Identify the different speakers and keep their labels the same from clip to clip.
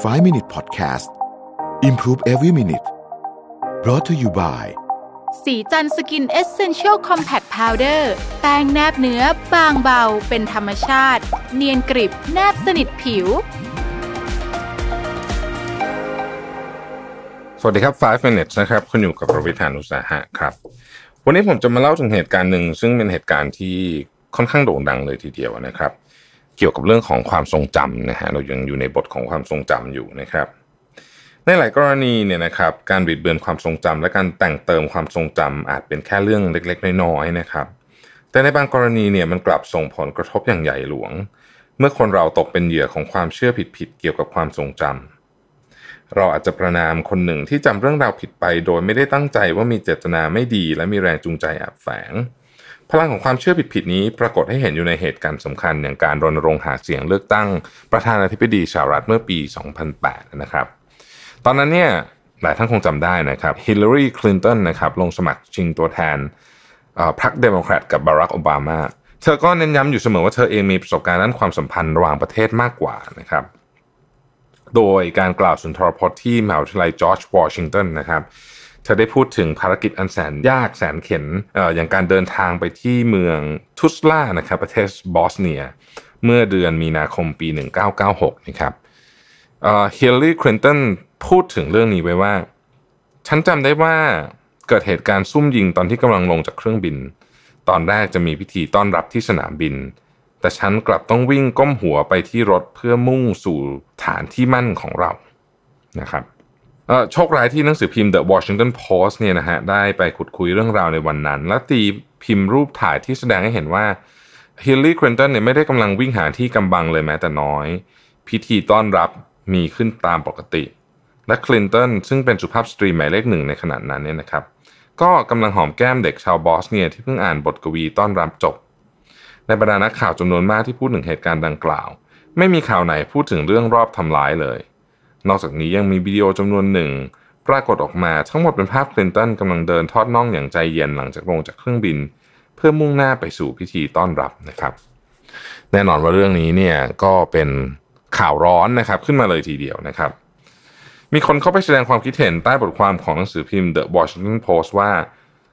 Speaker 1: 5 Minute Podcast Improve Every Minute brought to you by
Speaker 2: ศรีจันทร์ Skin Essential Compact Powder แป้งแนบเนื้อบางเบา เป็นธรรมชาติ เนียนกริบแนบสนิทผิว
Speaker 3: สวัสดีครับ 5 minutes นะครับ คุณอยู่กับประวิธานุสาหะครับ วันนี้ผมจะมาเล่าถึงเหตุการณ์หนึ่ง ซึ่งเป็นเหตุการณ์ที่ค่อนข้างโด่งดังเลยทีเดียวนะครับ เกี่ยวกับเรื่องของความทรงจำนะฮะเรายังอยู่ในบทของความทรงจำอยู่นะครับ ในหลายกรณีเนี่ยนะครับการบิดเบือนความทรงจำและการแต่งเติมความทรงจำอาจเป็นแค่เรื่องเล็กๆ น้อยๆนะครับ แต่ในบางกรณีเนี่ยมันกลับส่งผลกระทบอย่างใหญ่หลวง เมื่อคนเราตกเป็นเหยื่อของความเชื่อผิดๆเกี่ยวกับความทรงจำเราอาจจะประนามคนหนึ่งที่จำเรื่องราวผิดไป โดยไม่ได้ตั้งใจว่ามีเจตนาไม่ดีและมีแรงจูงใจแอบแฝง พลังของความเชื่อผิดๆนี้ปรากฏให้เห็นอยู่ในเหตุการณ์สำคัญ อย่างการรณรงค์หาเสียงเลือกตั้งประธานาธิบดีสหรัฐเมื่อปี 2008 นะครับ ตอนนั้นเนี่ยหลายท่านคงจำได้นะครับฮิลลารีคลินตันนะครับลงสมัครชิงตัวแทนพรรคเดโมแครตกับบารักโอบามาเธอก็เน้นย้ำอยู่เสมอว่าเธอเองมีประสบการณ์ด้านความสัมพันธ์ระหว่างประเทศมากกว่านะครับโดยการกล่าวสุนทรพจน์ที่มหาวิทยาลัยจอร์จวอชิงตันนะครับ เธอได้พูดถึงภารกิจอันแสนยากแสนเข็นออย่างการเดินทางไปที่เมืองทุสลานะครับประเทศบอสเนีย เมื่อเดือนมีนาคมปี 1996 นะครับเฮลลารีคลินตันพูดถึงเรื่องนี้ไว้ว่า ฉันจำได้ว่าเกิดเหตุการณ์ซุ่มยิงตอนที่กำลังลงจากเครื่องบิน ตอนแรกจะมีพิธีต้อนรับที่สนามบิน แต่ฉันกลับต้องวิ่งก้มหัวไปที่รถเพื่อมุ่งสู่ฐานที่มั่นของเรานะครับ โชคร้ายที่หนังสือพิมพ์ The Washington Post เนี่ยนะฮะได้ไปขุดคุยเรื่องราวในวันนั้น และตีพิมพ์รูปถ่ายที่แสดงให้เห็นว่าฮิลลีคลินตันเนี่ยไม่ได้กำลังวิ่งหาที่กำบังเลยแม้แต่น้อย พิธีต้อนรับมีขึ้นตามปกติ และคลินตันซึ่งเป็นสุภาพสตรีหมายเลขหนึ่งในขณะนั้นเนี่ยนะครับ ก็กำลังหอมแก้มเด็กชาวบอสเนียที่เพิ่งอ่านบทกวีต้อนรับจบ ในบรรดานักข่าวจำนวนมากที่พูดถึงเหตุการณ์ดังกล่าว ไม่มีข่าวไหนพูดถึงเรื่องรอบทำร้ายเลย นอกจากนี้ยังมีวิดีโอจำนวนหนึ่ง ปรากฏออกมาทั้งหมดเป็นภาพคลินตันกำลังเดินทอดน่องอย่างใจเย็นหลังจากลงจากเครื่องบิน เพื่อมุ่งหน้าไปสู่พิธีต้อนรับนะครับ แน่นอนว่าเรื่องนี้เนี่ยก็เป็นข่าวร้อนนะครับขึ้นมาเลยทีเดียวนะครับ มีคนเข้าไปแสดงความคิดเห็นใต้บทความของหนังสือพิมพ์ The Washington Post ว่า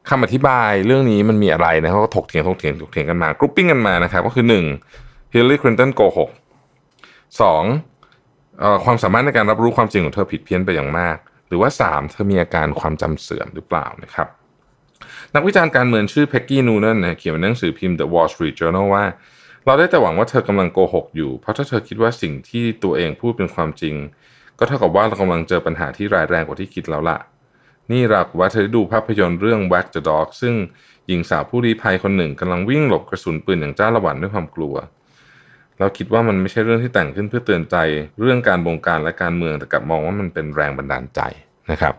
Speaker 3: คำอธิบายเรื่องนี้มันมีอะไรนะเขาก็ถกเถียงถกเถียงถกเถียงกันมา grouping กันมานะครับ ก็คือหนึ่งฮิลลารีคลินตันโกหกสอง ความสามารถในการรับรู้ความจริงของเธอผิดเพี้ยนไปอย่างมาก หรือว่าสามเธอมีอาการความจำเสื่อมหรือเปล่านะครับ นักวิจารณ์การเมืองชื่อเพ็กกี้นูนันเขียนในหนังสือพิมพ์ The Wall Street Journal ว่า เราได้แต่หวังว่าเธอกำลังโกหกอยู่ เพราะถ้าเธอคิดว่าสิ่งที่ตัวเองพูดเป็นความจริง ก็เท่ากับว่าเรากำลังเจอปัญหาที่ร้ายแรงกว่าที่คิดแล้วล่ะ นี่ราวกับว่าเธอได้ดูภาพยนตร์เรื่อง Whack the Dog ซึ่งหญิงสาวผู้ลี้ภัยคนหนึ่งกำลังวิ่งหลบกระสุนปืนอย่างจ้าละหวันด้วยความกลัว เราคิดว่ามันไม่ใช่เรื่องที่แต่งขึ้นเพื่อเตือนใจ เรื่องการบงการและการเมืองแต่กลับมองว่ามันเป็นแรงบันดาลใจนะครับ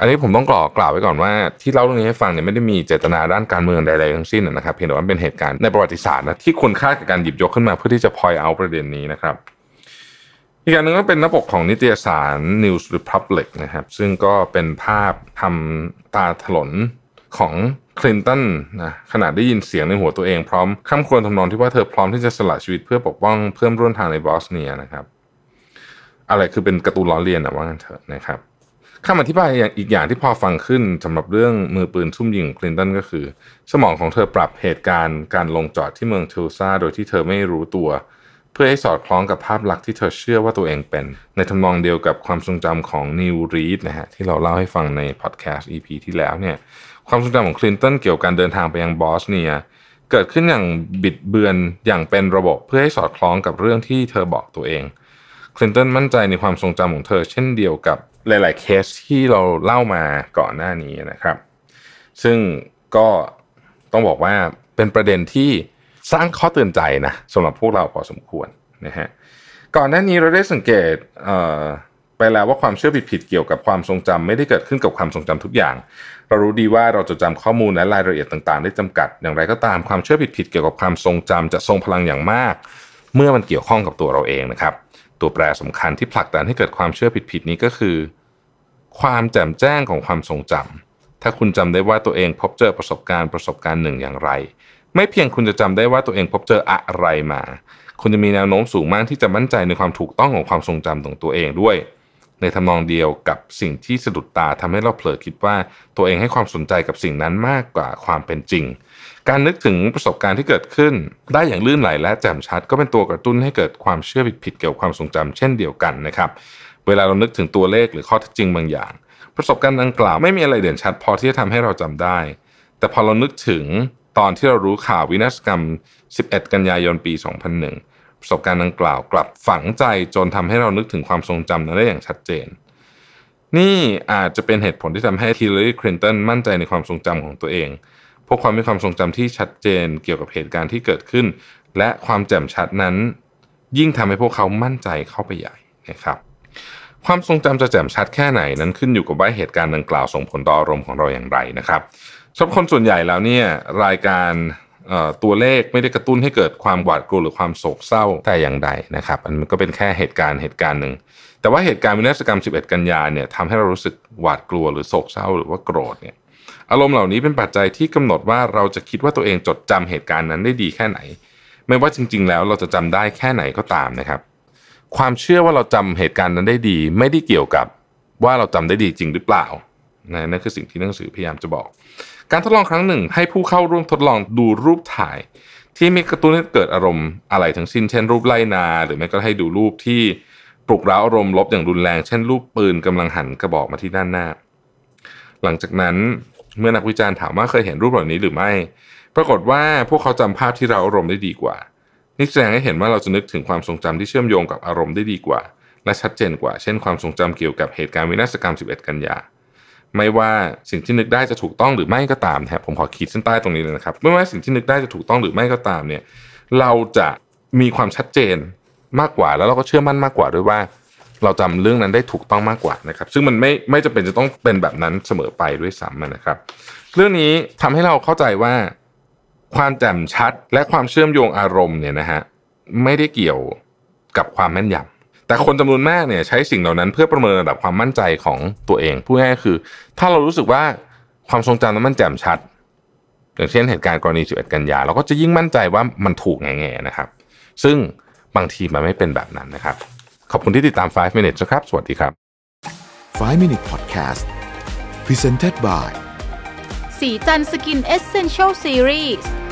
Speaker 3: อันนี้ผมต้องกล่าวกล่าวไว้ก่อนว่า ที่เล่าเรื่องนี้ให้ฟังเนี่ยไม่ได้มีเจตนาด้านการเมืองใดๆทั้งสิ้นนะครับเพียงแต่ว่าเป็นเหตุการณ์ในประวัติศาสตร์นะที่ควรค่ากับการหยิบยกขึ้นมาเพื่อที่จะพอยเอาประเด็นนี้นะครับอีกอย่างหนึ่งก็เป็นหน้าปกของนิตยสาร News Republic นะครับ ซึ่งก็เป็นภาพทำตาถลน ของคลินตันนะขณะได้ยินเสียงในหัวตัวเองพร้อมข้ามควรทำนองที่ว่าเธอพร้อมที่จะสละชีวิตเพื่อปกป้องเพื่อนร่วมทางในบอสเนียนะครับ อะไรคือเป็นการ์ตูนล้อเลียนนะว่างั้นเถอะนะครับคำอธิบายอย่างอีกอย่างที่พอฟังขึ้นสำหรับเรื่องมือปืนซุ่มยิงคลินตันก็คือ สมองของเธอปรับเหตุการณ์การลงจอดที่เมืองเทูซาโดยที่เธอไม่รู้ตัว เพื่อให้สอดคล้องกับภาพลักษณ์ที่เธอเชื่อว่าตัวเองเป็น ในทำนองเดียวกับความทรงจำของนิวรีดนะฮะที่เราเล่าให้ฟังในพอดแคสต์ EP ที่แล้วเนี่ย ความทรงจำของคลินตันเกี่ยวกับการเดินทางไปยังบอสเนียเกิดขึ้นอย่างบิดเบือนอย่างเป็นระบบเพื่อให้สอดคล้องกับเรื่องที่เธอบอกตัวเองคลินตันมั่นใจในความทรงจำของเธอ เช่นเดียวกับหลาย ๆ เคสที่เราเล่ามาก่อนหน้านี้นะครับ ซึ่งก็ต้องบอกว่าเป็นประเด็นที่สร้างข้อเตือนใจนะสำหรับพวกเราพอสมควรนะฮะก่อนหน้านี้เราได้สังเกต ไปแล้วว่าความเชื่อผิดๆเกี่ยวกับความทรงจำไม่ได้เกิดขึ้นกับความทรงจำทุกอย่าง เรารู้ดีว่าเราจะจำข้อมูลและรายละเอียดต่างๆ ได้จำกัด อย่างไรก็ตามความเชื่อผิดๆเกี่ยวกับความทรงจำจะทรงพลังอย่างมาก เมื่อมันเกี่ยวข้องกับตัวเราเองนะครับ ตัวแปรสำคัญที่ผลักดันให้เกิดความเชื่อผิดๆนี้ก็คือ ความแจ่มแจ้งของความทรงจำถ้าคุณจำได้ว่าตัวเองพบเจอประสบการณ์ประสบการณ์หนึ่งอย่างไร ไม่เพียงคุณจะจำได้ว่าตัวเองพบเจออะไรมาคุณจะมีแนวโน้มสูงมากที่จะมั่นใจในความถูกต้องของความทรงจำของตัวเองด้วย ในทำนองเดียวกับสิ่งที่สะดุดตาทำให้เราเผลอคิดว่าตัวเองให้ความสนใจกับสิ่งนั้นมากกว่าความเป็นจริง การนึกถึงประสบการณ์ที่เกิดขึ้น ได้อย่างลื่นไหลและแจ่มชัด ก็เป็นตัวกระตุ้นให้เกิดความเชื่อผิดๆเกี่ยวกับความทรงจำเช่นเดียวกันนะครับเวลาเรานึกถึงตัวเลขหรือข้อเท็จจริงบางอย่าง ประสบการณ์ดังกล่าวไม่มีอะไรเด่นชัดพอที่จะทำให้เราจำได้ แต่พอเรานึกถึงตอนที่เรารู้ข่าววินาศกรรม 11 กันยายนปี 2001 ประสบการณ์ดังกล่าวกลับฝังใจจนทำให้เรานึกถึงความทรงจำนั้นได้อย่างชัดเจน นี่อาจจะเป็นเหตุผลที่ทำให้ฮิลลารีคลินตันมั่นใจในความทรงจำของตัวเองพวกความมีความทรงจำที่ชัดเจนเกี่ยวกับเหตุการณ์ที่เกิดขึ้น และความแจ่มชัดนั้น ยิ่งทำให้พวกเขามั่นใจเข้าไปใหญ่นะครับ ความทรงจำจะแจ่มชัดแค่ไหนนั้นขึ้นอยู่กับว่าเหตุการณ์ดังกล่าวส่งผลต่ออารมณ์ของเราอย่างไรนะครับสำหรับคนส่วนใหญ่แล้วเนี่ยรายการ ตัวเลขไม่ได้กระตุ้นให้เกิดความหวาดกลัวหรือความโศกเศร้าแต่อย่างใดนะครับอันมันก็เป็นแค่เหตุการณ์เหตุการณ์หนึ่งแต่ว่าเหตุการณ์วินาศกรรม 11 กันยาเนี่ยทำให้เรารู้สึกหวาดกลัวหรือโศกเศร้าหรือว่าโกรธเนี่ยอารมณ์เหล่านี้เป็นปัจจัยที่กำหนดว่าเราจะคิดว่าตัวเองจดจำเหตุการณ์นั้นได้ดีแค่ไหน ไม่ว่าจริง ๆ แล้วเราจะจำได้แค่ไหนก็ตามนะครับ ความเชื่อว่าเราจำเหตุการณ์นั้นได้ดี ไม่ได้เกี่ยวกับว่าเราจำได้ดีจริงหรือเปล่า นะนั่นคือสิ่งที่หนังสือพยายามจะบอก การทดลองครั้งหนึ่ง ให้ผู้เข้าร่วมทดลองดูรูปถ่าย ที่มีกระตุ้นให้เกิดอารมณ์อะไรทั้งสิ้น เช่น รูปไล่นา หรือแม้ก็ให้ดูรูปที่ปลุกเร้าอารมณ์ลบอย่างรุนแรง เช่น รูปปืนกำลังหันกระบอกมาที่ด้านหน้า หลังจากนั้นเมื่อนักวิจารณ์ถามว่าเคยเห็นรูปเหล่านี้หรือไม่ ปรากฏว่าพวกเขาจำภาพที่เราอารมณ์ได้ดีกว่า นี่แสดงให้เห็นว่าเราจะนึกถึงความทรงจำที่เชื่อมโยงกับอารมณ์ได้ดีกว่า และชัดเจนกว่า เช่นความทรงจำเกี่ยวกับเหตุการณ์วินาศกรรม 11 กันยา ไม่ว่าสิ่งที่นึกได้จะถูกต้องหรือไม่ก็ตามนะครับผมขอขีดเส้นใต้ตรงนี้เลยนะครับ ไม่ว่าสิ่งที่นึกได้จะถูกต้องหรือไม่ก็ตามเนี่ย เราจะมีความชัดเจนมากกว่า แล้วเราก็เชื่อมั่นมากกว่าด้วยว่า เราจำเรื่องนั้นได้ถูกต้องมากกว่านะครับ ซึ่งมันไม่ไม่จำเป็นจะต้องเป็นแบบนั้นเสมอไปด้วยซ้ำนะครับ เรื่องนี้ทำให้เราเข้าใจว่าความแจ่มชัดและความเชื่อมโยงอารมณ์เนี่ยนะฮะไม่ได้เกี่ยวกับความแม่นยำ แต่คนจำนวนมากเนี่ยใช้สิ่งเหล่านั้นเพื่อประเมินระดับความมั่นใจของตัวเองพูดง่ายๆคือ ถ้าเรารู้สึกว่าความทรงจำนั้นมันแจ่มชัด อย่างเช่นเหตุการณ์กรณี 11 กันยา เราก็จะยิ่งมั่นใจว่ามันถูกแง่ๆนะครับ ซึ่งบางทีมันไม่เป็นแบบนั้นนะครับ ขอบคุณที่ติดตาม 5 minutes นะครับ สวัสดีครับ
Speaker 1: 5 Minute Podcast Presented by
Speaker 2: สีจันสกินเอเซนเชลซีรีส์